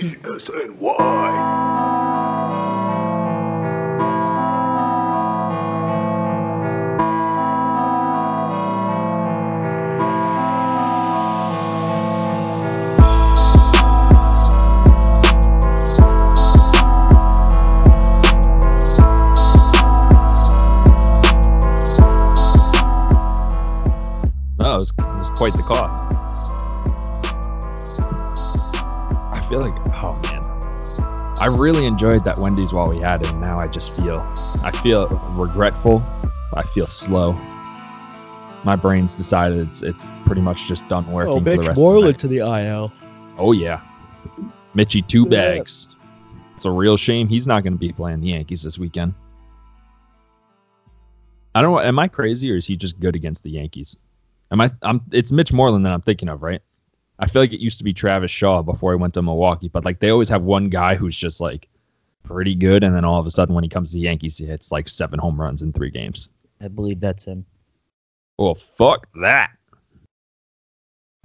ESNY. Really enjoyed that Wendy's while we had it. And now I just feel, I feel regretful. I feel slow. My brain's decided it's it's pretty much just done working Oh, for the Mitch rest Moreland of to the IL. Oh yeah, Mitchy two at bags. It's a real shame he's not going to be playing the Yankees this weekend. I don't know. Am I crazy or is he just good against the Yankees? Am I? I'm. It's Mitch Moreland that I'm thinking of, right? I feel like it used to be Travis Shaw before he went to Milwaukee, but like they always have one guy who's just like pretty good, and then all of a sudden when he comes to the Yankees, he hits like seven home runs in three games. I believe that's him. Well, fuck that.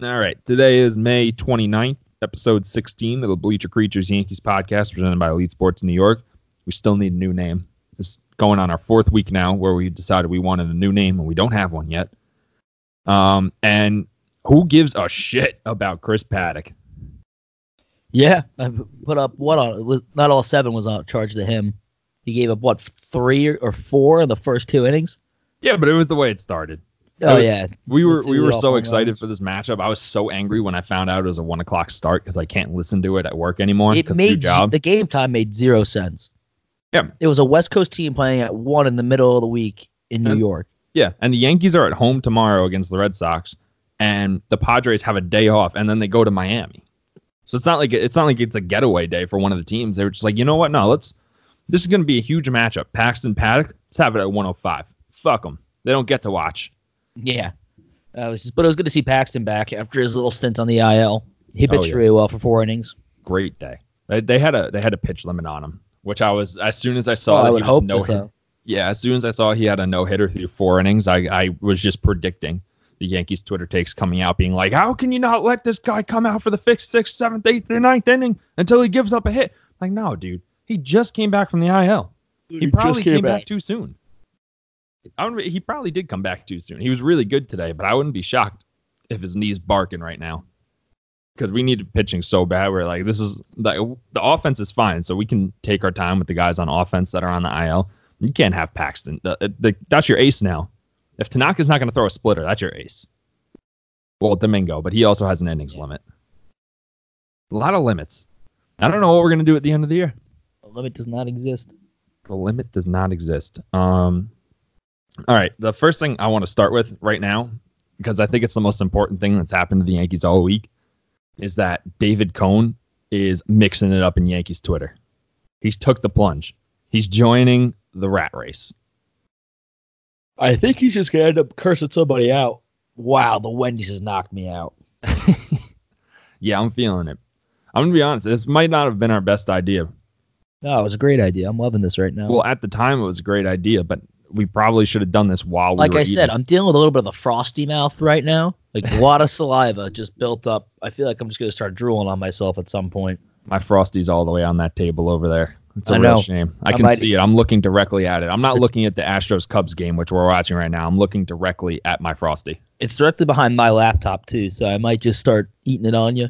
All right. Today is May 29th, episode 16 of the Bleacher Creatures Yankees podcast presented by Elite Sports New York. We still need a new name. This is going on our fourth week now where we decided we wanted a new name and we don't have one yet. Um, and who gives a shit about Chris Paddack? Yeah, I put up what on it was not all seven was on charged to him. He gave up what three or four in the first two innings. Yeah, but it was the way it started. Oh was- yeah, We were we were so excited runs. for this matchup. I was so angry when I found out it was a one o'clock start because I can't listen to it at work anymore. it 'cause of your made job. the game time made zero sense. Yeah. it was a West Coast team playing at one in the middle of the week in New And- York. Yeah, and the Yankees are at home tomorrow against the Red Sox, and the Padres have a day off, and then they go to Miami. So it's not like it's not like it's a getaway day for one of the teams. They were just like, you know what? No, let's. This is going to be a huge matchup. Paxton Paddack. Let's have it at 105. Fuck them. They don't get to watch. Yeah, uh, it was just, but it was good to see Paxton back after his little stint on the IL. He Oh, pitched yeah. really well for four innings. Great day. They, they had a they had a pitch limit on him, which I was as soon as I saw Well, that I he would was hope no so. Yeah, as soon as I saw he had a no hitter through four innings, I, I was just predicting the Yankees Twitter takes coming out being like, How can you not let this guy come out for the fifth, sixth, seventh, eighth, and ninth inning until he gives up a hit? Like, no, dude. He just came back from the IL. He probably came back. too soon. I would, he probably did come back too soon. He was really good today, but I wouldn't be shocked if his knee's barking right now. Because we need pitching so bad. We're like, this is the the offense is fine, so we can take our time with the guys on offense that are on the IL. You can't have Paxton. The, the, that's your ace now. If Tanaka's not going to throw a splitter, that's your ace. Well, Domingo, but he also has an innings Yeah. limit. A lot of limits. I don't know what we're going to do at the end of the year. The limit does not exist. The limit does not exist. Um, all right. The first thing I want to start with right now, because I think it's the most important thing that's happened to the Yankees all week, is that David Cone is mixing it up in Yankees Twitter. He's took the plunge. He's joining the rat race. I think he's just gonna end up cursing somebody out. Wow, the Wendy's has knocked me out. Yeah, I'm feeling it. I'm gonna be honest. This might not have been our best idea. No, it was a great idea. I'm loving this right now. Well, at the time, it was a great idea, but we probably should have done this while we like I said. I'm dealing with a little bit of the frosty mouth right now. Like a lot of saliva just built up. I feel like I'm just gonna start drooling on myself at some point. My Frosty's all the way on that table over there. It's a real shame. I I can might- see it. I'm looking directly at it. I'm not It's- looking at the Astros Cubs game, which we're watching right now. I'm looking directly at my Frosty. It's directly behind my laptop too, so I might just start eating it on you.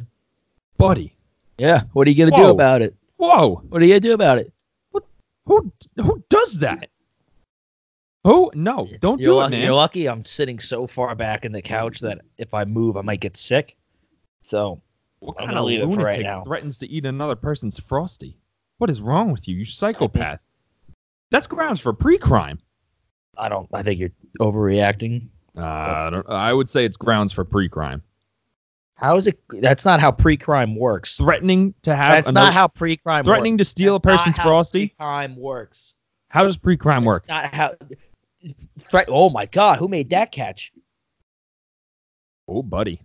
Buddy. Yeah. What are you gonna do about it? Whoa. What are you gonna do about it? What? Who who does that? Who? No, don't you're do lucky, it, man. You're lucky I'm sitting so far back in the couch that if I move, I might get sick. So What I'm kind gonna of leave it for right now. threatens to eat another person's Frosty? What is wrong with you? You psychopath. That's grounds for pre-crime. I don't. I think you're overreacting. Uh, I, don't, I would say it's grounds for pre-crime. How is it? That's not how pre-crime works. Threatening to have That's another, not how pre-crime threatening works. to steal a That's not person's Frosty. Pre-crime works. How does pre-crime work? Not how. Threat. Oh my God! Who made that catch? Oh, buddy.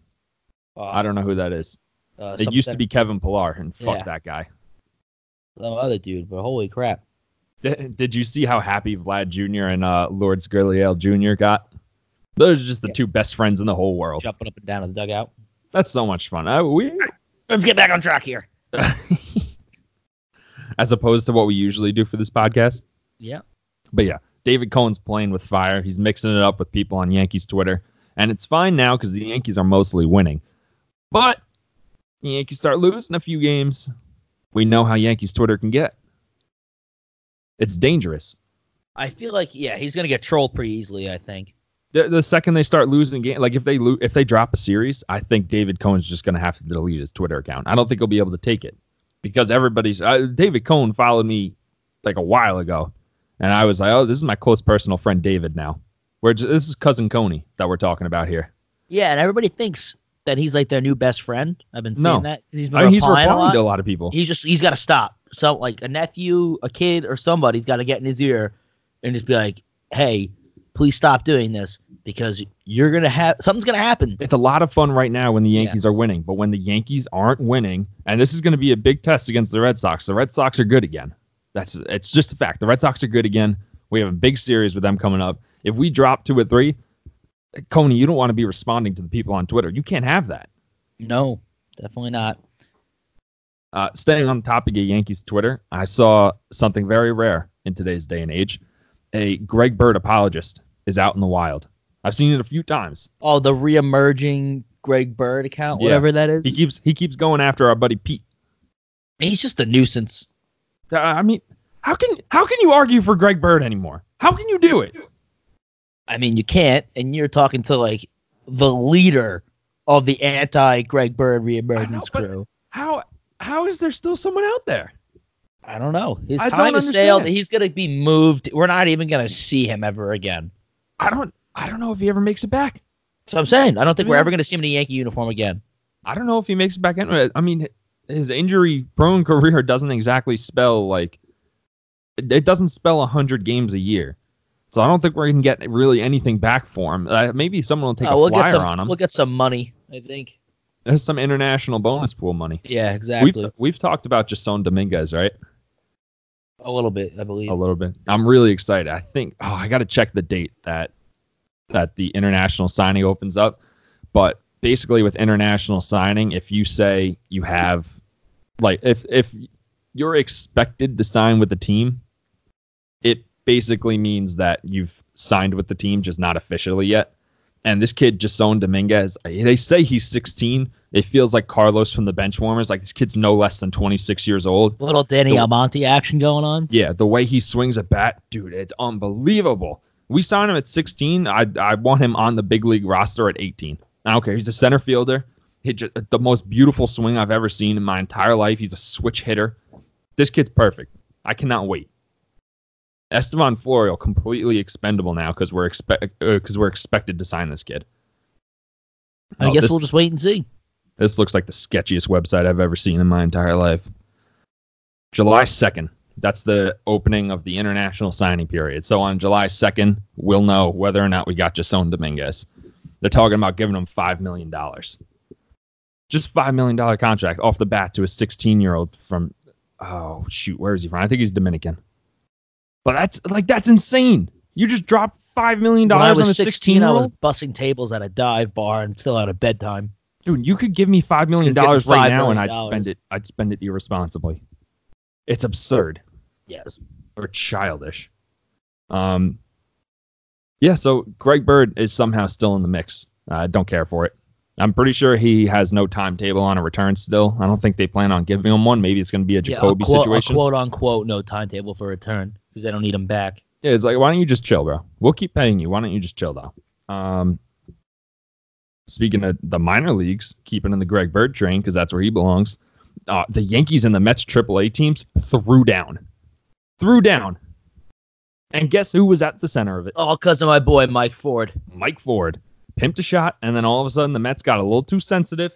Uh, I don't know who that is. Uh, It used to be Kevin Pillar, and fuck Yeah. that guy. Some other dude, but holy crap! Did, did you see how happy Vlad Jr. and uh, Lourdes Gurriel Jr. got? Those are just the Yeah. two best friends in the whole world. Jumping up and down in the dugout. That's so much fun. Uh, we Let's get back on track here. as opposed to what we usually do for this podcast. Yeah. But yeah, David Cone's playing with fire. He's mixing it up with people on Yankees Twitter, and it's fine now because the Yankees are mostly winning. But the Yankees start losing a few games. We know how Yankees Twitter can get. It's dangerous. I feel like yeah, he's gonna get trolled pretty easily. I think. The, the second they start losing game, like if they lo- if they drop a series, I think David Cone's just going to have to delete his Twitter account. I don't think he'll be able to take it because everybody's uh, David Cone followed me like a while ago, and I was like, oh, this is my close personal friend David now. We're just, this is cousin Coney that we're talking about here. Yeah, and everybody thinks that he's like their new best friend. I've been seeing No. that. He's been I mean, he's replying a lot. to a lot of people. He's just he's got to stop. So like a nephew, a kid, or somebody's got to get in his ear and just be like, "Hey, please stop doing this because you're gonna have something's gonna happen." It's a lot of fun right now when the Yeah. Yankees are winning, but when the Yankees aren't winning, and this is going to be a big test against the Red Sox. The Red Sox are good again. That's it's just a fact. The Red Sox are good again. We have a big series with them coming up. If we drop two or three, Coney, you don't want to be responding to the people on Twitter. You can't have that. No, definitely not. Uh, staying on the topic of Yankees Twitter, I saw something very rare in today's day and age. A Greg Bird apologist is out in the wild. I've seen it a few times. Oh, the reemerging Greg Bird account, Yeah. whatever that is. He keeps he keeps going after our buddy Pete. He's just a nuisance. Uh, I mean, how can how can you argue for Greg Bird anymore? How can you do it? I mean, you can't, and you're talking to like the leader of the anti Greg Bird reemergence crew. How how is there still someone out there? I don't know. His I time has sailed. He's gonna be moved. We're not even gonna see him ever again. I don't I don't know if he ever makes it back. So I'm saying I don't think To be we're ever gonna see him in a Yankee uniform again. I don't know if he makes it back in. I mean, his injury prone career doesn't exactly spell like it it doesn't spell hundred games a year. So I don't think we're gonna get really anything back for him. Uh, maybe someone will take Uh, a we'll flyer some. on him. We'll get some money. I think. There's some international bonus pool money. Yeah, exactly. We've we've talked about Jasson Dominguez, right? a little bit, I believe. a little bit. I'm really excited. I think oh, I got to check the date that that the international signing opens up. But basically, with international signing, if you say you have like if if you're expected to sign with the team, basically means that you've signed with the team, just not officially yet. And this kid, Jasson Dominguez, they say he's 16. It feels like Carlos from the Benchwarmers. Like this kid's no less than 26 years old. Little Danny The- Almonte action going on. Yeah, the way he swings a bat, dude, it's unbelievable. We signed him at 16. I I want him on the big league roster at 18. I don't care. He's a center fielder. He just, the most beautiful swing I've ever seen in my entire life. He's a switch hitter. This kid's perfect. I cannot wait. Estevan Florial completely expendable now because we're expect because uh, we're expected to sign this kid. I Oh, guess this- we'll just wait and see. this looks like the sketchiest website I've ever seen in my entire life. July 2nd. That's the opening of the international signing period. So on July 2nd, we'll know whether or not we got Jasson Dominguez. They're talking about giving him $5 million. Just $5 million contract off the bat to a 16 year old from, oh, shoot, where is he from? I think he's Dominican. But that's like, that's insane. You just dropped $5 million I on a was 16 16, I was bussing tables at a dive bar and still out of bedtime. Dude, you could give me five million Just give me dollars right now, and I'd spend it. I'd spend it irresponsibly. It's absurd Yes. or childish. Um, yeah. So Greg Bird is somehow still in the mix. I don't care for it. I'm pretty sure he has no timetable on a return still. I don't think they plan on giving him one. Maybe it's going to be a Yeah, a Jacoby quote, a situation. quote unquote no timetable for return because they don't need him back. Yeah, it's like, why don't you just chill, bro? We'll keep paying you. Why don't you just chill, though? Um, speaking of the minor leagues, keeping in the Greg Bird train because that's where he belongs. Uh, the Yankees and the Mets AAA teams threw down, threw down, and guess who was at the center of it? All because of my boy Mike Ford. Mike Ford pimped a shot, and then all of a sudden the Mets got a little too sensitive.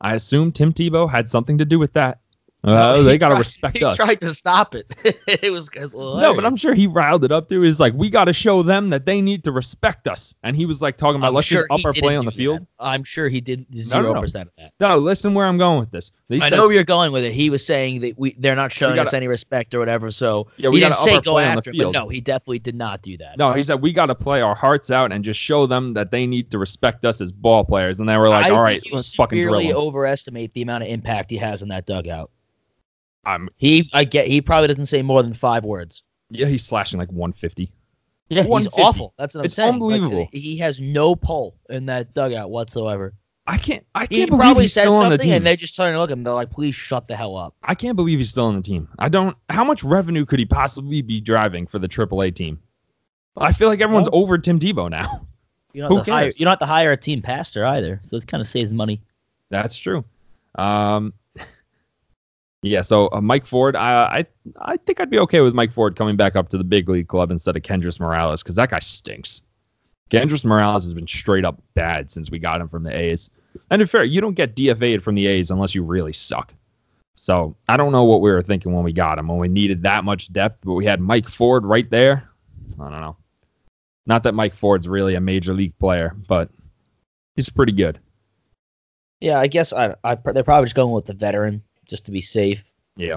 I assume Tim Tebow had something to do with that. Uh, He they got to respect he us. He tried to stop it. it was No, but I'm sure he riled it up too. Is like we got to show them that they need to respect us, and he was like talking about I'm let's sure just up our play on the field. that. I'm sure he did no, zero no. percent of that. No, listen where I'm going with this. He I says, know where you're going with it. He was saying that we they're not showing us gotta- any respect or whatever. So Yeah, we he didn't say go play on the after him, but field. no, he definitely did not do that. no, he said we got to play our hearts out and just show them that they need to respect us as ball players. And they were like, I all right, let's fucking drill severely overestimate the amount of impact he has in that dugout. I'm He I get he probably doesn't say more than five words. yeah, he's slashing like 150. Yeah, he's awful. That's what I'm It's saying. Like, unbelievable. he has no pull in that dugout whatsoever. I can't I can't believe probably he's says still on the something team. and they just turn and look at him. They're like, please shut the hell up. I can't believe he's still on the team. I don't. How much revenue could he possibly be driving for the AAA team? I feel like everyone's Well- over Tim Tebow now. You don't Who to hire cares? you don't have to hire a team pastor either. So it kind of saves money. That's true. Um, yeah. So uh, Mike Ford, I, I I think I'd be okay with Mike Ford coming back up to the big league club instead of Kendrys Morales because that guy stinks. Kendrys Morales has been straight up bad since we got him from the A's. And in fair, you don't get DFA'd from the A's unless you really suck. So I don't know what we were thinking when we got him when we needed that much depth, but we had Mike Ford right there. I don't know. Not that Mike Ford's really a major league player, but he's pretty good. Yeah, I guess I, I they're probably just going with the veteran just to be safe. Yeah.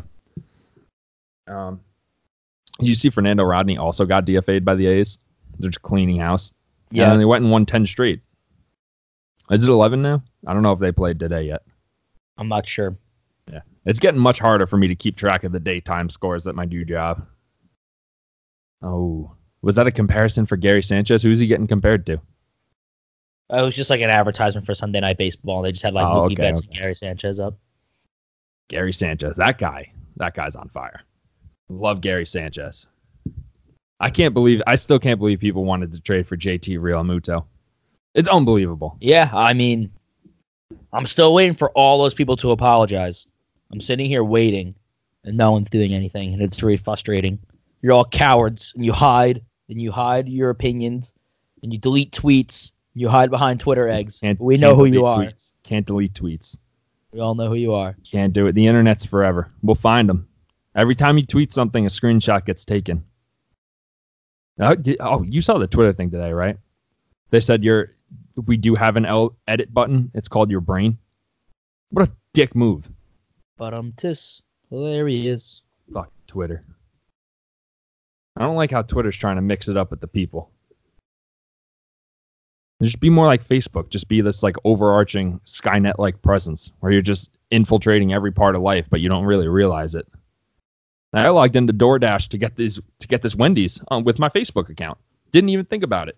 Um, you see, Fernando Rodney also got DFA'd by the A's. They're just cleaning house. Yeah, and they went and won ten straight. Is it eleven now? I don't know if they played today yet. I'm not sure. Yeah, it's getting much harder for me to keep track of the daytime scores at my new job. Oh, was that a comparison for Gary Sanchez? Who's he getting compared to? It was just like an advertisement for Sunday Night Baseball. They just had like Oh, Mookie okay, Betts okay. and Gary Sanchez up. Gary Sanchez. That guy. That guy's on fire. Love Gary Sanchez. I can't believe. I still can't believe people wanted to trade for JT Realmuto. It's unbelievable. Yeah, I mean, I'm still waiting for all those people to apologize. I'm sitting here waiting, and no one's doing anything, and it's very frustrating. You're all cowards, and you hide, and you hide your opinions, and you delete tweets. You hide behind Twitter eggs. Can't, we know can't who you delete are. Tweets. Can't delete tweets. We all know who you are. Can't do it. The internet's forever. We'll find them. Every time you tweet something, a screenshot gets taken. Oh, did, oh, you saw the Twitter thing today, right? They said you're. we do have an L edit button. It's called your brain. What a dick move. But um, tis there he is. Fuck Twitter. I don't like how Twitter's trying to mix it up with the people. Just be more like Facebook. Just be this like overarching Skynet like presence where you're just infiltrating every part of life, but you don't really realize it. I logged into DoorDash to get these to get this Wendy's um, with my Facebook account. Didn't even think about it.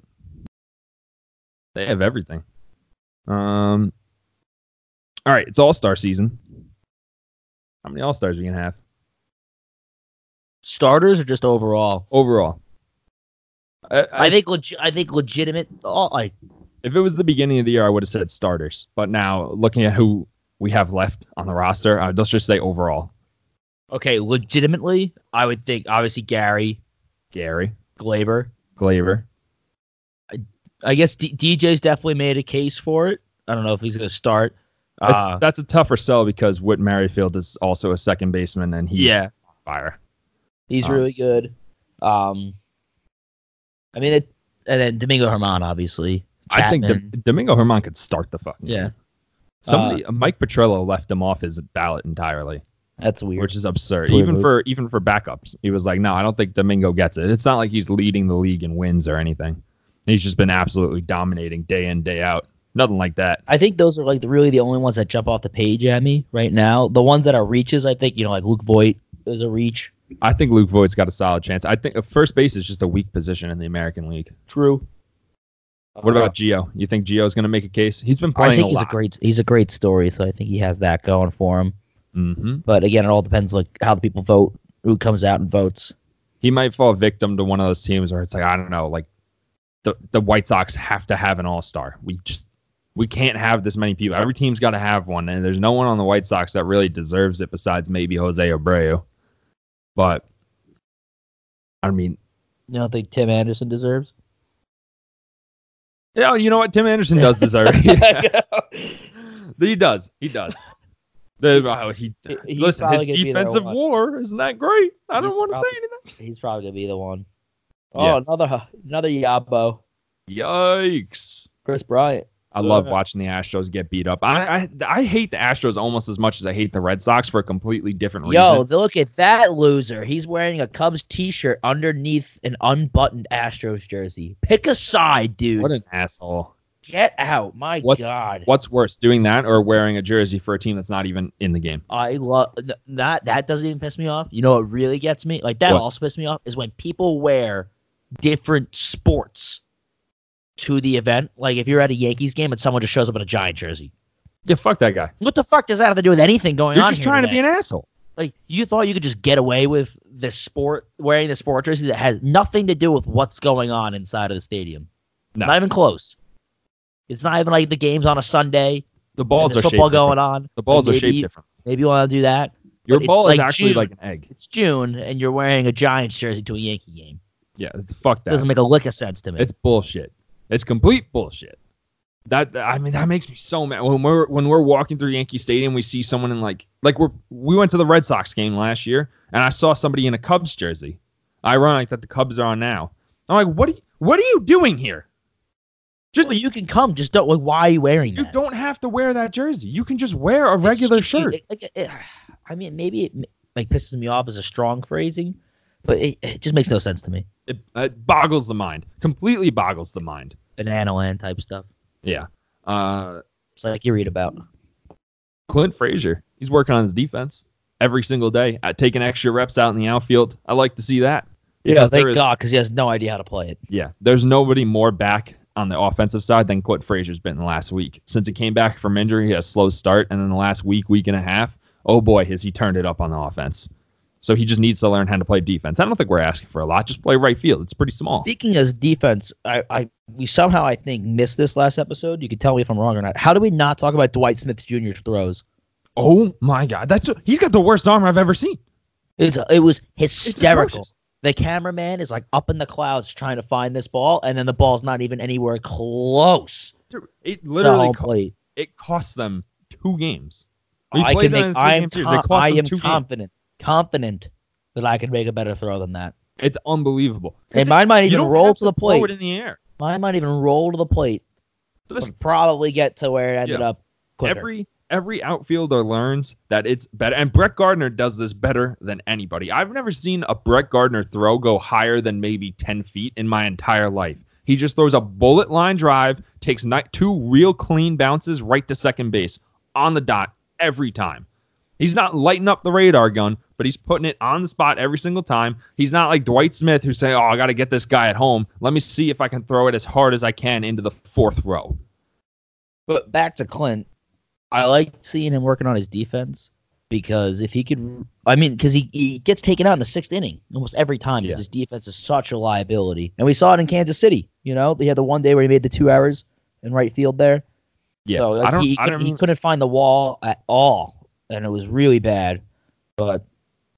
They have everything. Um. All right, it's All Star season. How many All Stars are we gonna have? Starters or just overall? overall. I, I think legi- I think legitimate. All like if it was the beginning of the year, I would have said starters. But now, looking at who we have left on the roster, uh, let's just say overall: okay, legitimately, I would think obviously Gary Gary, Gleyber. Gleyber. I I guess D- DJ's definitely made a case for it. I don't know if he's going to start. That's, Uh, that's a tougher sell because Whit Merrifield is also a second baseman, and he's yeah, on fire. he's um, really good. Um, I mean, it, and then Domingo German, obviously. I think D- Domingo German could start the fucking. Yeah. game. Somebody, uh, Mike Petriello left him off his ballot entirely, that's weird. which is absurd. Weird even move. for even for backups, he was like, "No, I don't think Domingo gets it." It's not like he's leading the league in wins or anything. He's just been absolutely dominating day in day out. Nothing like that. I think those are like the, really the only ones that jump off the page at me right now. The ones that are reaches, I think, you know, like Luke Voigt is a reach. I think Luke Voigt's got a solid chance. I think uh, first base is just a weak position in the American League. True. What about Gio? You think Gio's going to make a case? He's been playing. I think a he's lot. a great he's a great story, so I think he has that going for him. hmm But again, it all depends like how the people vote, who comes out and votes. He might fall victim to one of those teams where it's like I don't know, like the the White Sox have to have an All Star. We just we can't have this many people. Every team's got to have one, and there's no one on the White Sox that really deserves it besides maybe Jose Abreu. But I mean, You don't think Tim Anderson deserves? yeah, you know what? Tim Anderson does deserve it. he does. He does. The, uh, he, He- listen, his defensive war isn't that great. I don't He's want to say anything. He's probably gonna be the one. Oh, Yeah. another another Yabo, Yikes. Kris Bryant. I love Uh. watching the Astros get beat up. I, I I hate the Astros almost as much as I hate the Red Sox for a completely different reason. Yo, look at that loser. He's wearing a Cubs T-shirt underneath an unbuttoned Astros jersey. Pick a side, dude. what an asshole. Get out. My What's- God. What's worse, doing that or wearing a jersey for a team that's not even in the game? I love that. That doesn't even piss me off. You know what really gets me? Like that What? also pisses me off is when people wear different sports to the event. Like if you're at a Yankees game and someone just shows up in a giant jersey. Yeah, fuck that guy. What the fuck does that have to do with anything going You're on? just here trying to be an asshole. like you thought you could just get away with this sport wearing the sport jersey that has nothing to do with what's going on inside of the stadium. No. Not even close. It's not even like the game's on a Sunday. The balls are football going different. on. The balls are Maybe- shaped different. Maybe you want to do that. Your ball is like actually June. like an egg. It's June and you're wearing a Giants jersey to a Yankee game. Yeah, fuck that. Doesn't make a lick of sense to me. It's bullshit. It's complete bullshit. That I mean, that makes me so mad. When we're when we're walking through Yankee Stadium, we see someone in like like we're we went to the Red Sox game last year, and I saw somebody in a Cubs jersey. Ironic that the Cubs are on now. I'm like, what are you, what are you doing here? Just well, you can come. Just don't. Like, why are you wearing that? you that? don't have to wear that jersey. You can just wear a It just regular shirt. it- it- I mean, maybe it like pisses me off as a strong phrasing, but it, it just makes no sense to me. It, it boggles the mind. Completely boggles the mind. Banana land type stuff. Yeah. Uh, It's like you read about. Clint Frazier, he's working on his defense every single day, at taking extra reps out in the outfield. I like to see that. Yeah, Because thank is- God, because he has no idea how to play it. Yeah, there's nobody more back on the offensive side than Clint Frazier's been in the last week. Since he came back from injury, he had a slow start, and then the last week, week and a half, oh boy, has he turned it up on the offense. So he just needs to learn how to play defense. I don't think we're asking for a lot. Just play right field. It's pretty small. Speaking as defense, I, I we somehow I think missed this last episode. You can tell me if I'm wrong or not. How do we not talk about Dwight Smith Jr.'s throws? Oh my God, that's he's got the worst arm I've ever seen. It's, it was hysterical. The cameraman is like up in the clouds trying to find this ball, and then the ball's not even anywhere close It literally oh, co- it cost them two games. We I can make, I'm three-game series. It con- cost I am two games. Confident. That I can make a better throw than that. It's unbelievable. And It's- mine might even roll to the plate. in the air. Mine might even roll to the plate. Listen, but probably get to where it ended Yeah. up. Quicker. every every outfielder learns that it's better and Brett Gardner does this better than anybody. I've never seen a Brett Gardner throw go higher than maybe 10 feet in my entire life. He just throws a bullet line drive, takes two real clean bounces right to second base on the dot every time. He's not lighting up the radar gun, but he's putting it on the spot every single time. He's not like Dwight Smith who's saying, "Oh, I got to get this guy at home. Let me see if I can throw it as hard as I can into the fourth row." But back to Clint, I like seeing him working on his defense because if he could, I mean, because he, he gets taken out in the sixth inning almost every time because Yeah. his defense is such a liability. And we saw it in Kansas City. You know, he had the one day where he made the two errors in right field there. Yeah, so like, I don't. he, he, I don't he couldn't find the wall at all, and it was really bad. But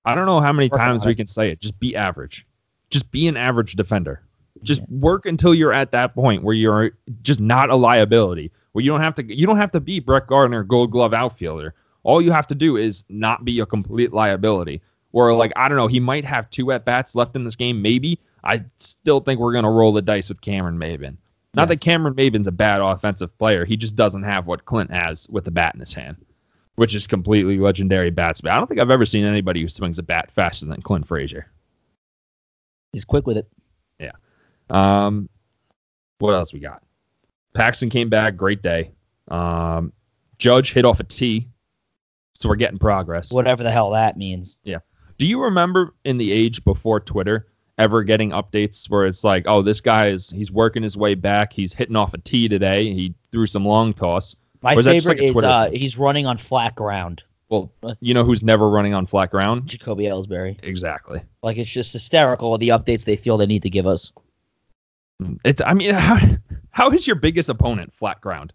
I don't know how many times we can say it. Just be average. Just be an average defender. Just Yeah. work until you're at that point where you're just not a liability. Where you don't have to you don't have to be Brett Gardner, gold glove outfielder. All you have to do is not be a complete liability. Or like, I don't know, he might have two at bats left in this game, maybe. I still think we're gonna roll the dice with Cameron Maybin. Not that Cameron Maybin's a bad offensive player. He just doesn't have what Clint has with the bat in his hand, which is completely legendary bat speed. I don't think I've ever seen anybody who swings a bat faster than Clint Frazier. he's quick with it. Yeah. Um, what else we got? Paxton came back, great day. Um, Judge hit off a tee, so we're getting progress. Whatever the hell that means. Yeah. Do you remember in the age before Twitter ever getting updates where it's like, oh, this guy is he's working his way back, he's hitting off a tee today, he threw some long toss. My favorite like is uh, he's running on flat ground. Well, you know who's never running on flat ground? Jacoby Ellsbury. Exactly. Like it's just hysterical the updates they feel they need to give us. It's I mean, how how is your biggest opponent flat ground?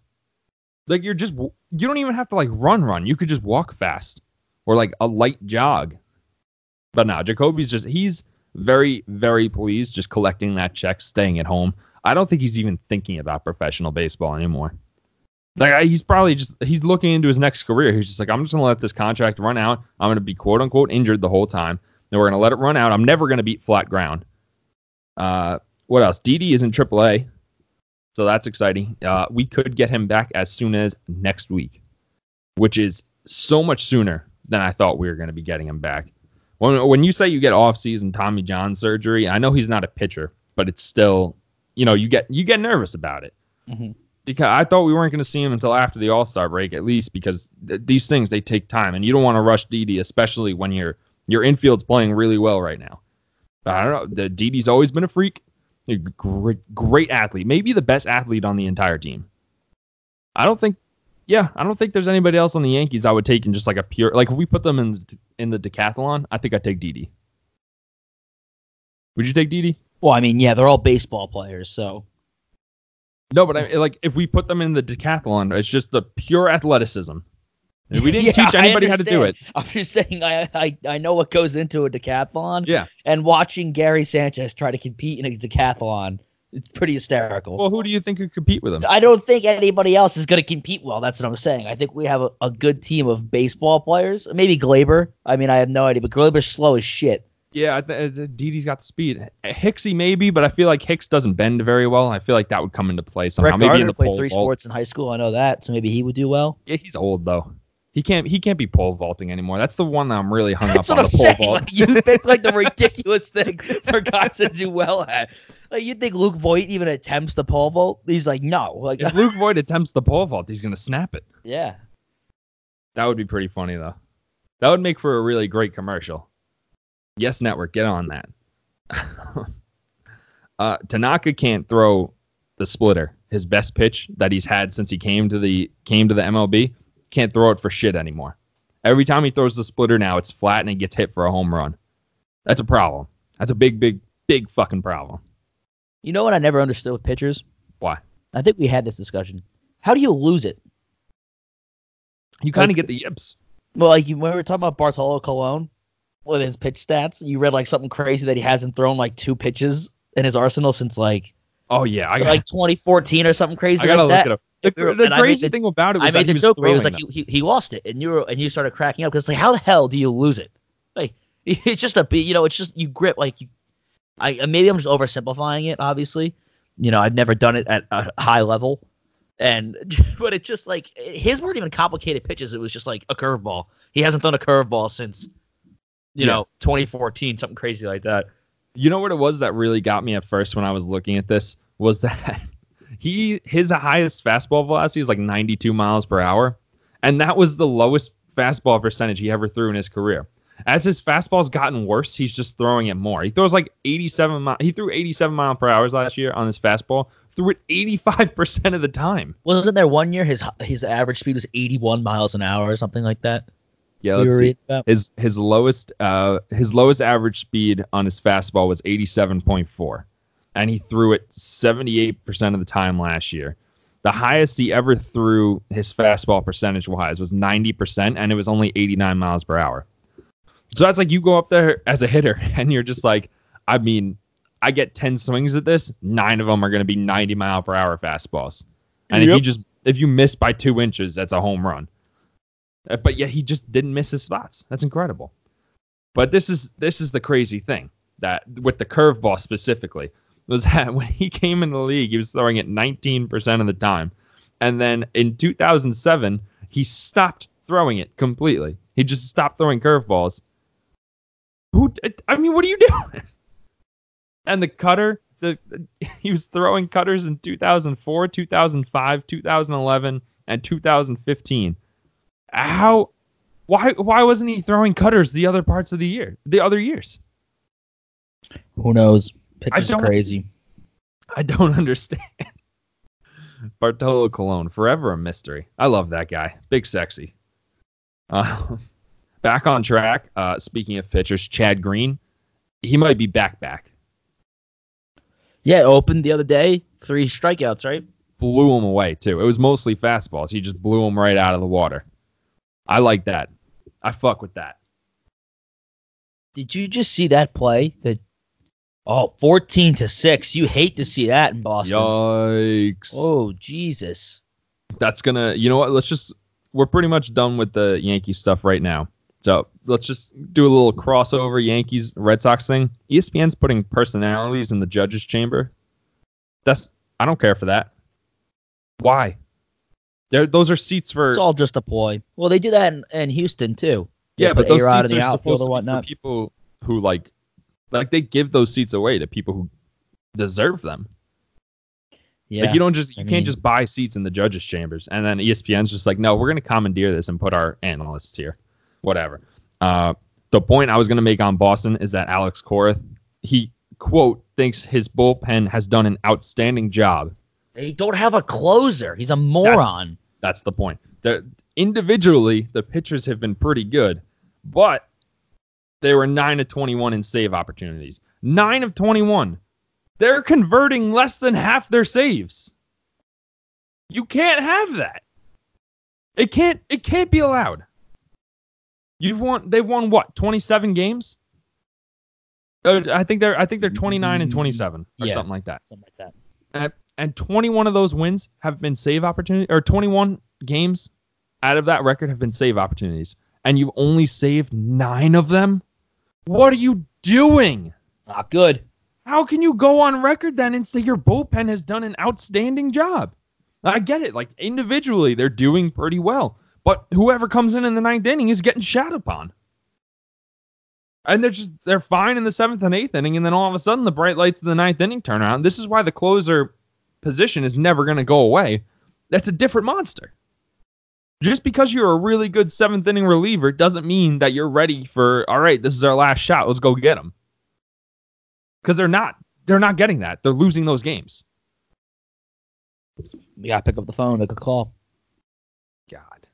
Like you're just you don't even have to like run run. You could just walk fast or like a light jog. But now Jacoby's just he's very very pleased just collecting that check, staying at home. I don't think he's even thinking about professional baseball anymore. Like he's probably just he's looking into his next career. He's just like I'm just gonna let this contract run out. I'm gonna be quote unquote injured the whole time. Then we're gonna let it run out. I'm never gonna beat flat ground. Uh, what else? Didi is in AAA, so that's exciting. Uh, we could get him back as soon as next week, which is so much sooner than I thought we were to be getting him back. When when you say you get off-season Tommy John surgery, I know he's not a pitcher, but it's still, you know, you get you get nervous about it. Mhm. Because I thought we weren't going to see him until after the All Star break, at least because th- these things they take time, and you don't want to rush Didi, especially when your your infield's playing really well right now. I don't know. The Didi's always been a freak, a great great athlete, maybe the best athlete on the entire team. I don't think, yeah, I don't think there's anybody else on the Yankees I would take in just like a pure like if we put them in in the decathlon, I think I'd take Didi. Would you take Didi? Well, I mean, yeah, they're all baseball players, so No, but I, like if we put them in the decathlon, it's just the pure athleticism. And we didn't Yeah, teach anybody how to do it. I'm just saying, I, I I know what goes into a decathlon. Yeah. And watching Gary Sanchez try to compete in a decathlon, it's pretty hysterical. Well, who do you think could compete with him? I don't think anybody else is going to compete well. That's what I'm saying. I think we have a, a good team of baseball players. Maybe Gleyber. I mean, I have no idea, but Gleyber's slow as shit. Yeah, uh, Didi's got the speed. Hicksy maybe, but I feel like Hicks doesn't bend very well. I feel like that would come into play somehow. Brett maybe Gardner in the played three vault. sports in high school. I know that, so maybe he would do well. Yeah, he's old though. He can't. He can't be pole vaulting anymore. That's the one that I'm really hung That's up on. I'm The pole saying. vault. Like, you think like the ridiculous thing for guys to do well at. Like you think Luke Voigt even attempts the pole vault? He's like, no. Like, if Luke Voigt attempts the pole vault, he's gonna snap it. yeah. That would be pretty funny though. That would make for a really great commercial. Yes, network, get on that. uh, Tanaka can't throw the splitter, his best pitch that he's had since he came to the came to the MLB. Can't throw it for shit anymore. Every time he throws the splitter now, it's flat and he gets hit for a home run. That's a problem. That's a big, big, big fucking problem. You know what I never understood with pitchers? Why? I think we had this discussion. How do you lose it? You kind of Like- get the yips. Well, like you, when we were talking about Bartolo Colon with his pitch stats, you read like something crazy that he hasn't thrown like two pitches in his arsenal since like Oh yeah, I got. like 2014 or something crazy I gotta like look that. it up. The, the and I made crazy the- thing about it was I made he the was joke where he was like he, he, he lost it, and you were and you started cracking up because like how the hell do you lose it? Like it's just a you know it's just you grip like you. I maybe I'm just oversimplifying it. Obviously, you know I've never done it at a high level, and but it's just like his weren't even complicated pitches. It was just like a curveball. He hasn't thrown a curveball since you Yeah. know 2014, something crazy like that. You know what it was that really got me at first when I was looking at this was that he his highest fastball velocity is like 92 miles per hour, and that was the lowest fastball percentage he ever threw in his career. As his fastball's gotten worse, he's just throwing it more. He throws like 87 mi- he threw 87 mile per hours last year on his fastball, threw it 85% of the time. Wasn't there one year his his average speed was 81 miles an hour or something like that? Yeah, let's see. His his lowest uh his lowest average speed on his fastball was 87.4 and he threw it 78% of the time last year. The highest he ever threw his fastball percentage wise was 90% and it was only 89 miles per hour. So that's like you go up there as a hitter and you're just like I mean I get 10 swings at this, 9 of them are going to be 90 mile per hour fastballs. And if you just if you miss by 2 inches, that's a home run. Uh, But yet he just didn't miss his spots. That's incredible. But this is this is the crazy thing that with the curveball specifically was that when he came in the league, he was throwing it 19% of the time. And then in 2007, he stopped throwing it completely. He just stopped throwing curveballs. Who I mean, what are you doing? And the cutter, the he was throwing cutters in 2004, 2005, 2011, and 2015. How why why wasn't he throwing cutters the other parts of the year? The other years? Who knows? Pitches don't- crazy. I don't understand. Bartolo Colon, forever a mystery. I love that guy. Big sexy. Uh, back on track. Uh, speaking of pitchers, Chad Green, he might be back back. Yeah, opened the other day, three strikeouts, right? Blew him away too. It was mostly fastballs. He just blew him right out of the water. I like that. I fuck with that. Did you just see that play? That oh, 14 to 6. You hate to see that in Boston. Yikes. Oh, Jesus. that's gonna you know what let's just we're pretty much done with the yankee stuff right now so let's just do a little crossover yankees red sox thing espn's putting personalities in the judges chamber that's i don't care for that why there those are seats for It's all just a ploy. Well, they do that in, in Houston too. They yeah but those A-Rod seats the are supposed to or be for whatnot. people who like like they give those seats away to people who deserve them Yeah. Like you don't just you I can't mean- just buy seats in the judges' chambers, and then ESPN's just like, no, we're going to commandeer this and put our analysts here, whatever. Uh, the point I was going to make on Boston is that Alex Cora, he quote thinks his bullpen has done an outstanding job. They don't have a closer. He's a moron. That's the point. The individually, the pitchers have been pretty good, but they were nine of twenty-one in save opportunities. Nine of twenty-one. They're converting less than half their saves. You can't have that. It can't. It can't be allowed. You've won. They've won what? Twenty-seven games. Uh, I think they're. I think they're twenty-nine and twenty-seven or Yeah. something like that Something like that. And 21 of those wins have been save opportunities, or 21 games out of that record have been save opportunities. And you've only saved 9 of them? What are you doing? Not good. how can you go on record then and say your bullpen has done an outstanding job? I get it like individually they're doing pretty well but whoever comes in in the ninth inning is getting shot upon. And they're just they're fine in the seventh and eighth inning and then all of a sudden the bright lights of the ninth inning turn around. This is why the closer position is never going to go away. That's a different monster. Just because you're a really good seventh inning reliever doesn't mean that you're ready for all right this is our last shot let's go get them because they're not they're not getting that. They're losing those games. We gotta pick up the phone, make a call. god.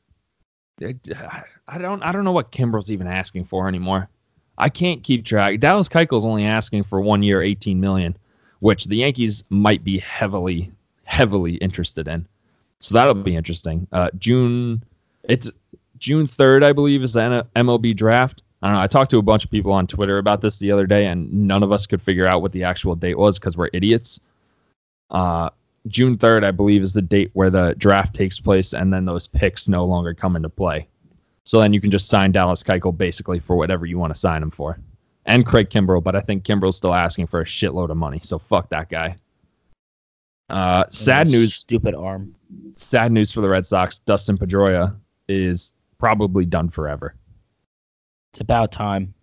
I don't i don't know what kimbrel's even asking for anymore. I can't keep track. Dallas keuchel's only asking for one year 18 million which the yankees might be heavily heavily interested in so that'll be interesting uh june it's june 3rd i believe is the mlb draft I don't know. I talked to a bunch of people on Twitter about this the other day, and none of us could figure out what the actual date was because we're idiots. Uh, June 3rd, I believe, is the date where the draft takes place, and then those picks no longer come into play. So then you can just sign Dallas Keuchel basically for whatever you want to sign him for. And Craig Kimbrel, but I think Kimbrel's still asking for a shitload of money, so fuck that guy. Uh, sad news Stupid arm. sad news for the Red Sox. Dustin Pedroia is probably done forever. It's about time.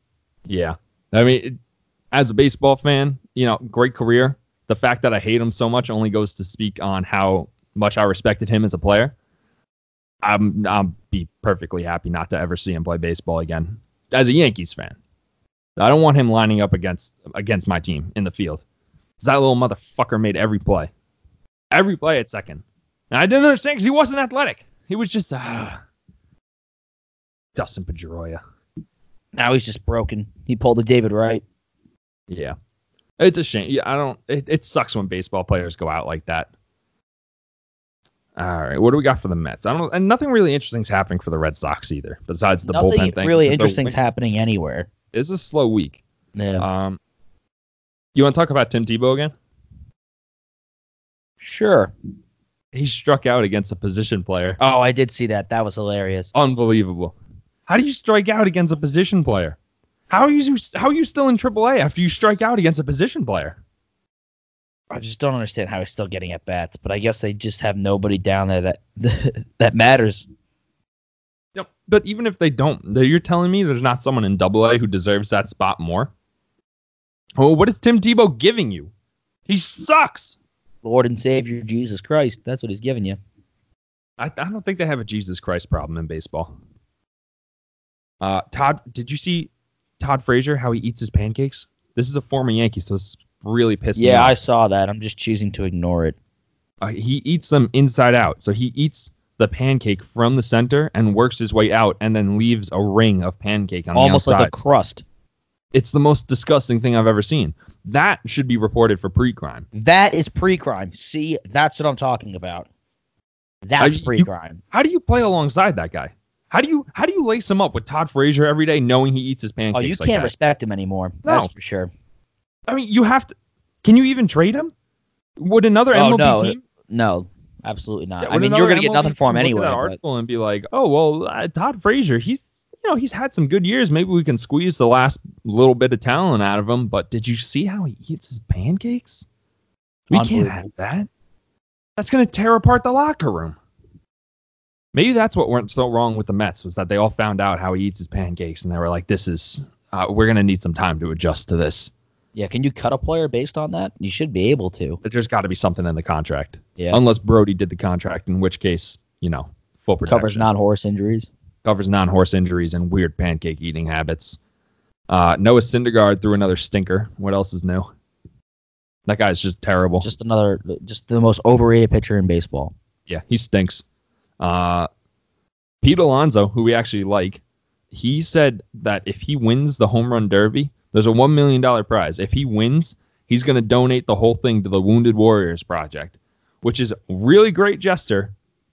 Yeah. I mean, it- as a baseball fan, you know, great career. The fact that I hate him so much only goes to speak on how much I respected him as a player. I'm I'll be perfectly happy not to ever see him play baseball again. As a Yankees fan. I don't want him lining up against against my team in the field. That little motherfucker made every play. Every play at second. And I didn't understand because he wasn't athletic. He was just uh, Dustin Pedroia. Now he's just broken. He pulled the David Wright. Yeah. It's a shame. Yeah, I don't it, it sucks when baseball players go out like that. All right, what do we got for the Mets? I don't and nothing really interesting's happening for the Red Sox either, besides the Nothing bullpen thing. really interesting's happening anywhere. It's a slow week. Yeah. Um You want to talk about Tim Tebow again? sure. He struck out against a position player. Oh, I did see that. That was hilarious. Unbelievable. How do you strike out against a position player? How are you how are you still in AAA after you strike out against a position player? I just don't understand how he's still getting at bats, but I guess they just have nobody down there that that matters. But even if they don't, you're telling me there's not someone in Double A who deserves that spot more. Oh, what is Tim Tebow giving you? He sucks. Lord and Savior Jesus Christ. That's what he's giving you. I, I don't think they have a Jesus Christ problem in baseball. Uh, Todd, did you see Todd Frazier how he eats his pancakes? This is a former Yankee, so it's really pissed me Yeah, off. I saw that. I'm just choosing to ignore it. uh, he eats them inside out. So he eats the pancake from the center and works his way out, and then leaves a ring of pancake on Almost the outside. Almost like a crust. It's the most disgusting thing I've ever seen. That should be reported for pre-crime. That is pre-crime. See, that's what I'm talking about. That's you- pre-crime. How do you play alongside that guy? How do you how do you lace him up with Todd Frazier every day, knowing he eats his oh, pancakes? Oh, you like can't that? respect him anymore. No. That's for sure. I mean, you have to. Can you even trade him? Would another Oh, MLB no. team? No, absolutely not. Yeah, I mean, you're going to get nothing for him team look at anyway. But- article and be like, oh well, uh, Todd Frazier, he's you know he's had some good years. Maybe we can squeeze the last little bit of talent out of him. But did you see how he eats his pancakes? We can't have that. That's going to tear apart the locker room. Maybe that's what went so wrong with the Mets was that they all found out how he eats his pancakes and they were like, "This is uh, we're going to need some time to adjust to this." Yeah, can you cut a player based on that? You should be able to. But There's got to be something in the contract, Yeah, unless Brodie did the contract, in which case, you know, full protection covers non-horse injuries. covers non-horse injuries and weird pancake eating habits. Uh, Noah Syndergaard threw another stinker. What else is new? That guy's just terrible. Just another, just the most overrated pitcher in baseball. yeah, he stinks. Uh, Pete Alonso, who we actually like, he said that if he wins the home run derby, there's a one million dollar prize. If he wins, he's going to donate the whole thing to the Wounded Warriors Project, which is a really great gesture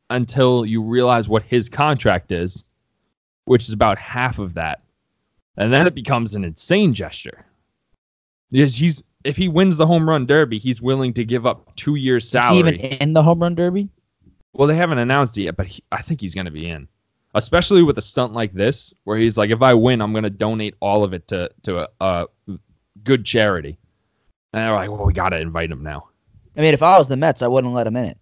until you realize what his contract is, which is about half of that, and then it becomes an insane gesture. Because he's if he wins the home run derby, he's willing to give up two years salary. Is he even in the home run derby? Well, they haven't announced it yet, but he, I think he's going to be in, especially with a stunt like this, where he's like, "If I win, I'm going to donate all of it to to a, a good charity." And they're like, "Well, we got to invite him now. I mean, if I was the Mets, I wouldn't let him in it.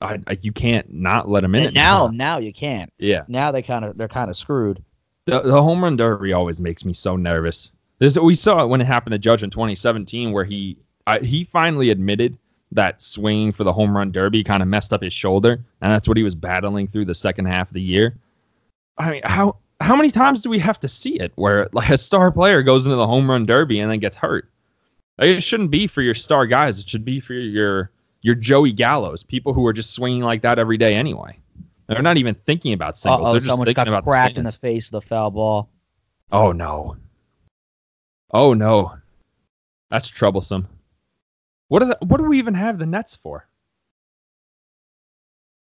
I, I, you can't not let him in And it now, now you can't. Yeah, Now they kind of they're kind of screwed. the, the home run derby always makes me so nervous. This, we saw it when it happened to Judge in 2017, where he I, he finally admitted that swinging for the home run derby kind of messed up his shoulder, and that's what he was battling through the second half of the year. I mean, how how many times do we have to see it where like a star player goes into the home run derby and then gets hurt? Like, it shouldn't be for your star guys. It should be for your your Joey Gallos, people who are just swinging like that every day anyway. They're not even thinking about singles. Oh, They're just thinking got about cracked the in the face with a foul ball. Oh no. Oh no. That's troublesome. What are the, what do we even have the Nets for?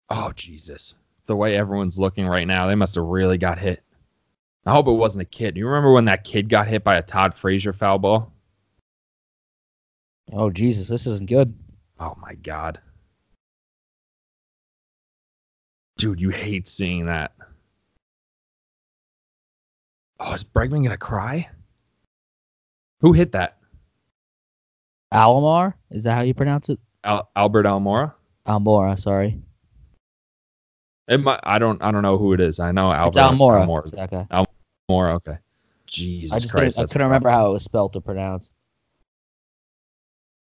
Oh Jesus. The way everyone's looking right now, they must have really got hit. I hope it wasn't a kid. Do You remember when that kid got hit by a Todd Frazier foul ball? Oh Jesus, this isn't good. Oh my god. Dude, you hate seeing that. Oh, is Bregman gonna cry? Who hit that? Alomar, is that how you pronounce it? Al- Albert Almora? Almora, sorry. It might, I don't I don't know who it is. I know Albert it's Almora. Almora. Guy. Almora, okay. Jesus I just Christ. I couldn't remember how it was spelled or pronounced.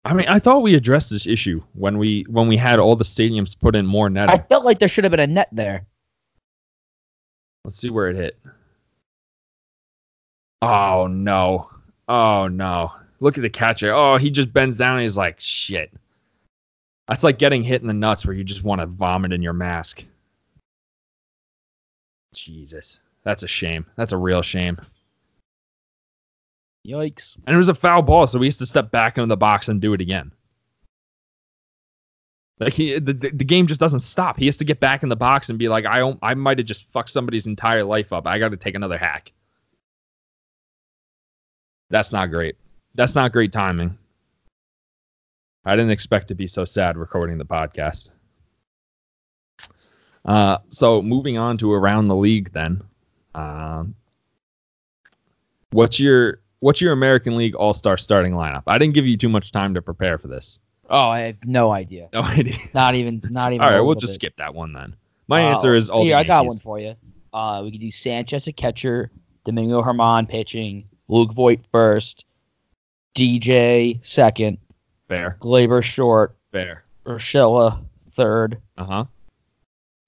I mean, I thought we addressed this issue when we when we had all the stadiums put in more net. I felt like there should have been a net there. Let's see where it hit. Oh no. Oh no. Look at the catcher. Oh, he just bends down and he's like, shit. That's like getting hit in the nuts where you just want to vomit in your mask. Jesus. That's a shame. That's a real shame. Yikes. And it was a foul ball, so he has to step back into the box and do it again. Like he, the, the, the game just doesn't stop. He has to get back in the box and be like, I don't, I might have just fucked somebody's entire life up. I got to take another hack. That's not great. That's not great timing. I didn't expect to be so sad recording the podcast. Uh, so moving on to around the league, then. Um, what's your what's your American League All Star starting lineup? I didn't give you too much time to prepare for this. Oh, I have no idea. No idea. Not even. Not even. All right, we'll just bit. skip that one then. My Uh, answer is all. Here, the I got one for you. Uh, we could do Sanchez at catcher, Domingo German pitching, Luke Voit first, DJ second, Fair, Gleyber short, fair. Urshela third. Uh huh.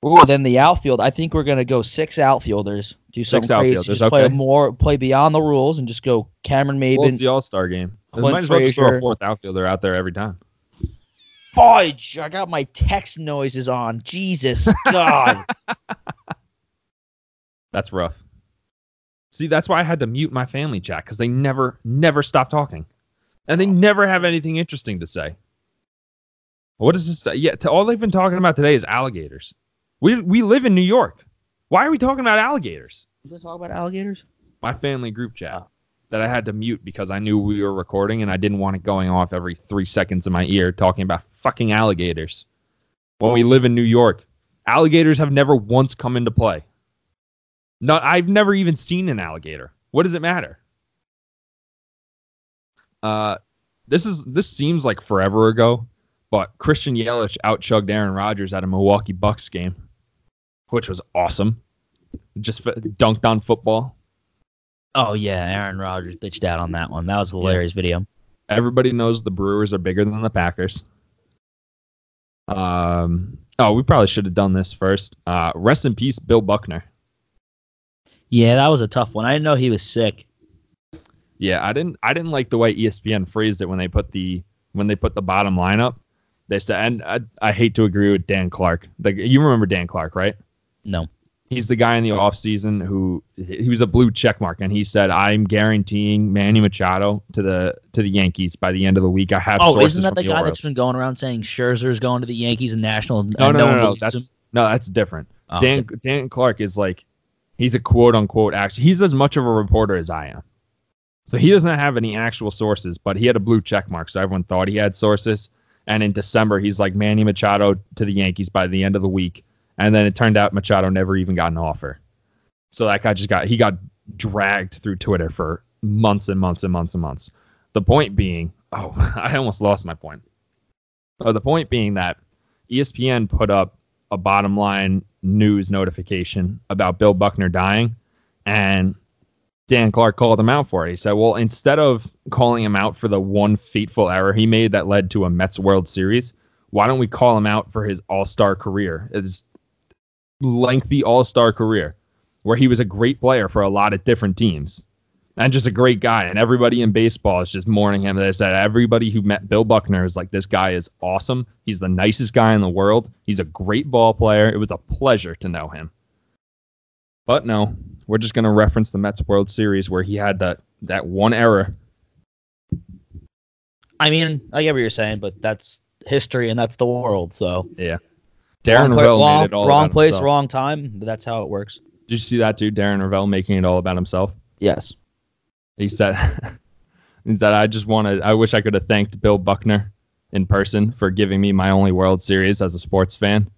Ooh, then the outfield. I think we're gonna go six outfielders. Do Six crazy. outfielders, Just play more, play beyond the rules, and just go Cameron Well, it's Maybin. the All Star game. Might as well just throw a fourth outfielder out there every time. Fudge! I got my text noises on. Jesus God! That's rough. See, that's why I had to mute my family chat because they never, never stop talking, and they never have anything interesting to say. What does this say? Yeah, to, all they've been talking about today is alligators. We we live in New York. Why are we talking about alligators? Let's talk about alligators. My family group chat Oh. that I had to mute because I knew we were recording and I didn't want it going off every three seconds in my ear talking about fucking alligators. When we live in New York, alligators have never once come into play. No, I've never even seen an alligator. What does it matter? Uh, this is this seems like forever ago, but Christian Yelich outchugged Aaron Rodgers at a Milwaukee Bucks game, which was awesome. Just f- dunked on football. Oh yeah, Aaron Rodgers bitched out on that one. That was a hilarious video. Everybody knows the Brewers are bigger than the Packers. Um. Oh, we probably should have done this first. Uh, rest in peace, Bill Buckner. Yeah, that was a tough one. I didn't know he was sick. Yeah, I didn't. I didn't like the way ESPN phrased it when they put the when they put the bottom lineup. They said, and I, I hate to agree with Dan Clark. Like you remember Dan Clark, right? No. He's the guy in the offseason who he was a blue check mark, and he said, "I'm guaranteeing Manny Machado to the to the Yankees by the end of the week." I have. Oh, sources isn't that from the guy Orioles." that's been going around saying Scherzer's going to the Yankees and Nationals? No, and no, no, one no. That's him? no, that's different. Oh, Dan okay. Dan Clark is like he's a quote unquote actually he's as much of a reporter as I am. So he doesn't have any actual sources, but he had a blue check mark, so everyone thought he had sources. And in December, he's like Manny Machado to the Yankees by the end of the week. And then it turned out Machado never even got an offer. So that guy just got he got dragged through Twitter for months and months and months and months. The point being, oh, I almost lost my point. Uh, the point being that ESPN put up a bottom line news notification about Bill Buckner dying, and Dan Clark called him out for it. He said, "Well, instead of calling him out for the one fateful error he made that led to a Mets World Series, why don't we call him out for his All Star career, his lengthy All Star career, where he was a great player for a lot of different teams." And just a great guy, and everybody in baseball is just mourning him. They said everybody who met Bill Buckner is like, this guy is awesome. He's the nicest guy in the world. He's a great ball player. It was a pleasure to know him. But no, we're just going to reference the Mets World Series where he had that that one error. I mean, I get what you're saying, but that's history and that's the world. So yeah, Darren wrong, Rovell wrong, made it all wrong about place, himself. wrong time. But that's how it works. Did you see that too? Darren Rovell making it all about himself. Yes. He said, "He said I just wanted. I wish I could have thanked Bill Buckner in person for giving me my only World Series as a sports fan.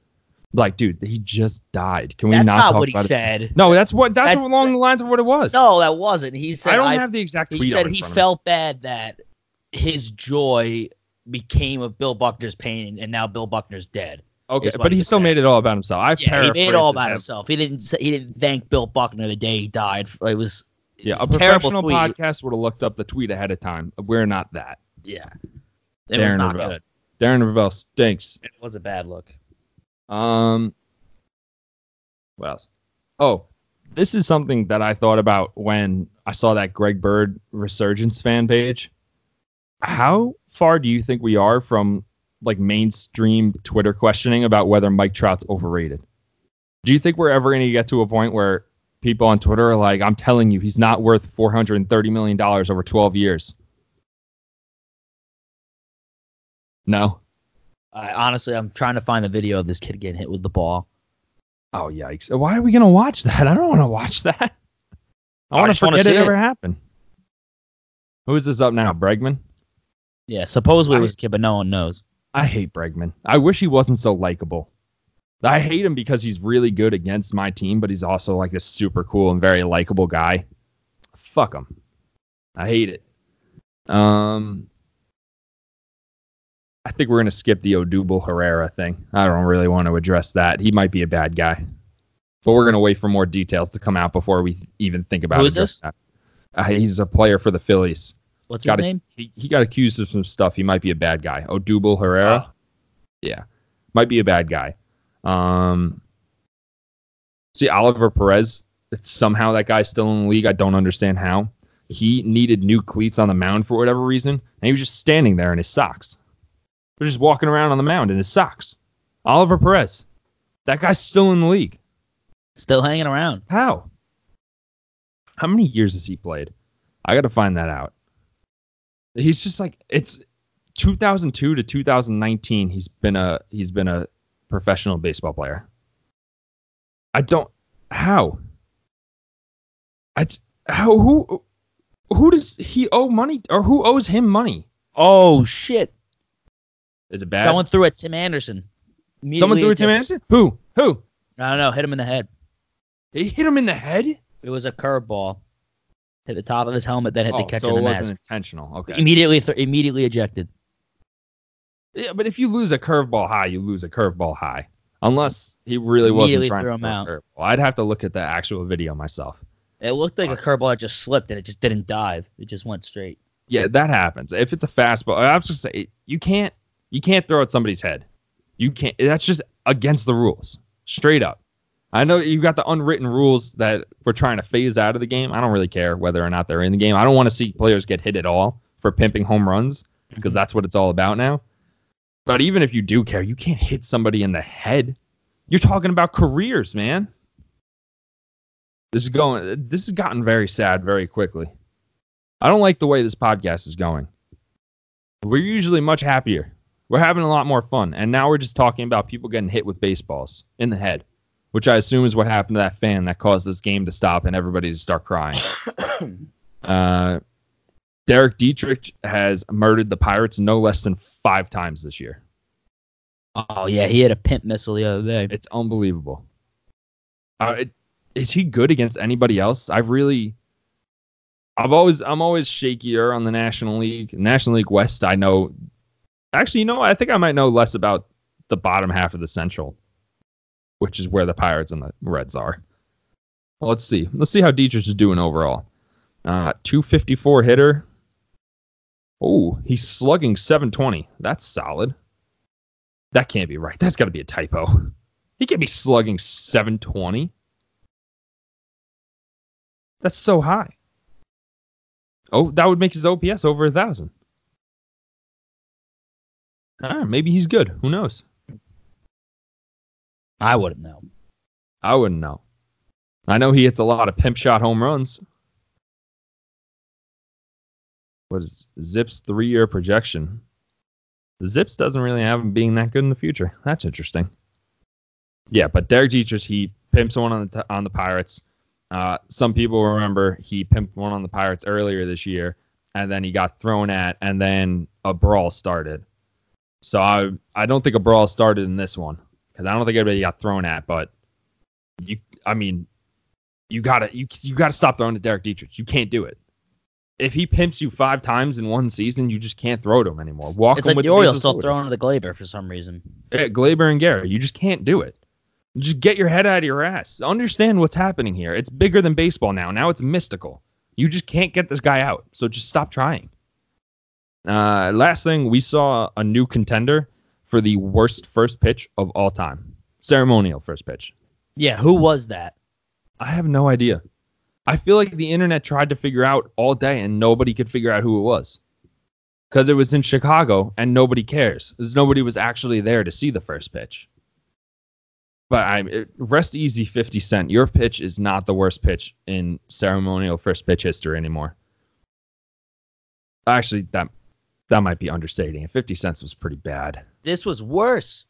Like, dude, he just died. Can we That's not, not talk what he about it? said. No, that's what. That's That- along the lines of what it was. No, that wasn't. He said I don't I- have the exact tweet. he said he front of me. felt bad that his joy became of Bill Buckner's pain, and now Bill Buckner's dead. Okay, but he he still said. made it all about himself. I Yeah, he made it all about it. himself. He didn't. Say, he didn't thank Bill Buckner the day he died. It was Yeah, a professional tweet. podcast would have looked up the tweet ahead of time. We're not that. yeah, it was Darren not Rovell. good. Darren Rovell stinks. It was a bad look. Um, what else? Oh, this is something that I thought about when I saw that Greg Bird resurgence fan page. How far do you think we are from like mainstream Twitter questioning about whether Mike Trout's overrated? Do you think we're ever going to get to a point where people on Twitter are like, "I'm telling you, he's not worth 430 million dollars over 12 years"? No. I, honestly, I'm trying to find the video of this kid getting hit with the ball. Oh yikes! Why are we gonna watch that? I don't want to watch that. I I want to forget it see ever it. happened. Who is this up now? Bregman. Yeah, supposedly I- it was a kid, but no one knows. I hate Bregman. I wish he wasn't so likable. I hate him because he's really good against my team, but he's also like a super cool and very likable guy. Fuck him. I hate it. Um, I think we're gonna skip the Odubel Herrera thing. I don't really want to address that. He might be a bad guy, but we're gonna wait for more details to come out before we even think about. Who is addressing that. Uh, he's a player for the Phillies. What's Got his it. name? He, he got accused of some stuff. He might be a bad guy. Odubel Herrera. Oh. Yeah, might be a bad guy. Um, see Oliver Perez. It's somehow that guy's still in the league. I don't understand how. He needed new cleats on the mound for whatever reason, and he was just standing there in his socks. Was just walking around on the mound in his socks. Oliver Perez. That guy's still in the league. Still hanging around. How? How many years has he played? I got to find that out. He's just like it's 2002 to 2019. He's been a he's been a professional baseball player. I don't how. I how who who does he owe money or who owes him money? Oh shit! Is it bad? Someone threw at Tim Anderson. Someone threw to Tim Anderson. Who who? I don't know. Hit him in the head. He hit him in the head. It was a curveball. Hit the top of his helmet, then hit Oh, the catcher so in it wasn't mask. intentional. Okay. Immediately, th- immediately ejected. Yeah, but if you lose a curveball high, you lose a curveball high. Unless he really wasn't trying threw to him throw a out. curveball. I'd have to look at the actual video myself. It looked like a uh, curveball that just slipped and it just didn't dive. It just went straight. Yeah, that happens. If it's a fastball, I was just say you can't you can't throw at somebody's head. You can't. That's just against the rules, straight up. I know you've got the unwritten rules that we're trying to phase out of the game. I don't really care whether or not they're in the game. I don't want to see players get hit at all for pimping home runs because that's what it's all about now. But even if you do care, you can't hit somebody in the head. You're talking about careers, man. This is going. This has gotten very sad very quickly. I don't like the way this podcast is going. We're usually much happier. We're having a lot more fun, and now we're just talking about people getting hit with baseballs in the head, which I assume is what happened to that fan that caused this game to stop and everybody to start crying. uh, Derek Dietrich has murdered the Pirates no less than five times this year. Oh yeah, he had a pimp missile the other day. It's unbelievable. Uh, it, is he good against anybody else? I've really, I've always, I'm always shakier on the National League. National League West, I know. Actually, you know, I think I might know less about the bottom half of the Central, which is where the Pirates and the Reds are. Well, let's see. Let's see how Dietrich is doing overall. Uh, 254 hitter. Oh, he's slugging 720. That's solid. That can't be right. That's got to be a typo. He can't be slugging 720. That's so high. Oh, that would make his OPS over a thousand. Maybe he's good. Who knows? I wouldn't know. I wouldn't know. I know he hits a lot of pimp shot home runs. What is ZiPS three year projection? ZiPS doesn't really have him being that good in the future. That's interesting. Yeah, but Derek Dietrich, he pimps one on the on the Pirates. Uh, some people remember he pimped one on the Pirates earlier this year, and then he got thrown at, and then a brawl started. So I I don't think a brawl started in this one because I don't think anybody got thrown at. But you, I mean, you gotta you you gotta stop throwing to Derek Dietrich. You can't do it. If he pimps you five times in one season, you just can't throw to him anymore. Walk It's him like with the Orioles still throwing to the Gleyber for some reason. Yeah, Gleyber and Gary, you just can't do it. Just get your head out of your ass. Understand what's happening here. It's bigger than baseball now. Now it's mystical. You just can't get this guy out. So just stop trying. Uh, last thing, we saw a new contender for the worst first pitch of all time. Ceremonial first pitch. Yeah, who was that? I have no idea. I feel like the internet tried to figure out all day and nobody could figure out who it was. Because it was in Chicago and nobody cares. Because nobody was actually there to see the first pitch. But I rest easy, 50 Cent. Your pitch is not the worst pitch in ceremonial first pitch history anymore. Actually, that that might be understating it. 50 cents was pretty bad. This was worse.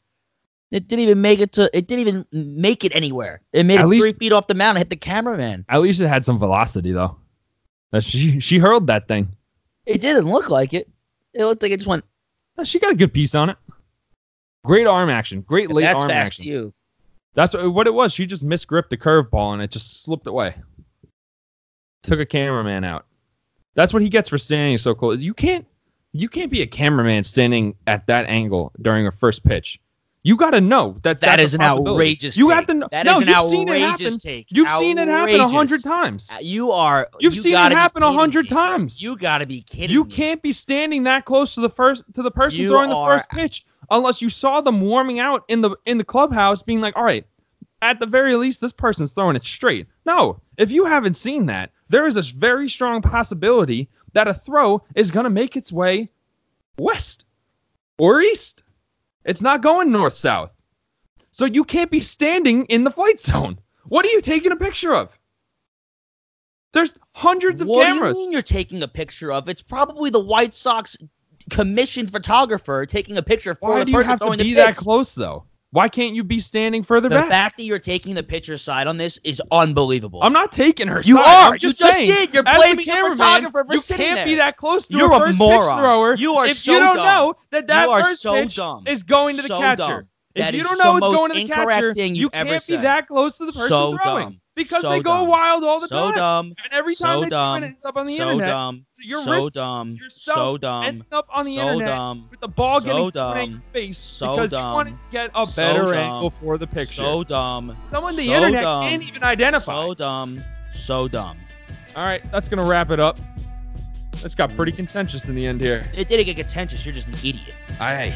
It didn't even make it to. It didn't even make it anywhere. It made At it least- three feet off the mound and hit the cameraman. At least it had some velocity though. She she hurled that thing. It didn't look like it. It looked like it just went. She got a good piece on it. Great arm action. Great late That's arm fast action. you. That's what, what it was. She just misgripped the curveball and it just slipped away. Took a cameraman out. That's what he gets for standing so close. You can't you can't be a cameraman standing at that angle during a first pitch. You got to know that That that's an outrageous. You take. have to know. That no, an you've seen it happen. outrageous take. You've seen it happen a hundred times. Uh, You are. You've you seen it happen a hundred times. You got to be kidding. You me. can't be standing that close to the first to the person You throwing the first pitch unless you saw them warming out in the in the clubhouse, being like, "All right, at the very least, this person's throwing it straight." No, if you haven't seen that, there is a very strong possibility that a throw is going to make its way west or east. It's not going north south, so you can't be standing in the flight zone. What are you taking a picture of? There's hundreds of what cameras. do you mean you're taking a picture of? It's probably the White Sox commissioned photographer taking a picture for Why the Why do you person have to throwing be that close though? Why can't you be standing further The back? The fact that you're taking the pitcher's side on this is unbelievable. I'm not taking her. You side. are. I'm You just just saying, did. You're as the blaming the photographer for you sitting can't be that close to You're a a first moron. pitch thrower. You are if so you don't dumb. know that that You first so pitch dumb. is going to the So catcher. dumb. If you don't know what's going to the catcher, thing you can't be said. that close to the person So throwing dumb. because So they go dumb. wild all the so time. dumb. And every time So they dumb. it, it's up on the so internet. dumb. So you're so dumb. yourself So dumb. ending up on the so internet dumb. with the ball So getting in dumb. your face So because you want to dumb. get a So better dumb. angle for the picture. So dumb. Someone the so internet dumb. can't even identify. So dumb. So dumb. All right, that's gonna wrap it up. This got pretty contentious in the end here. It didn't get contentious. You're just an idiot. I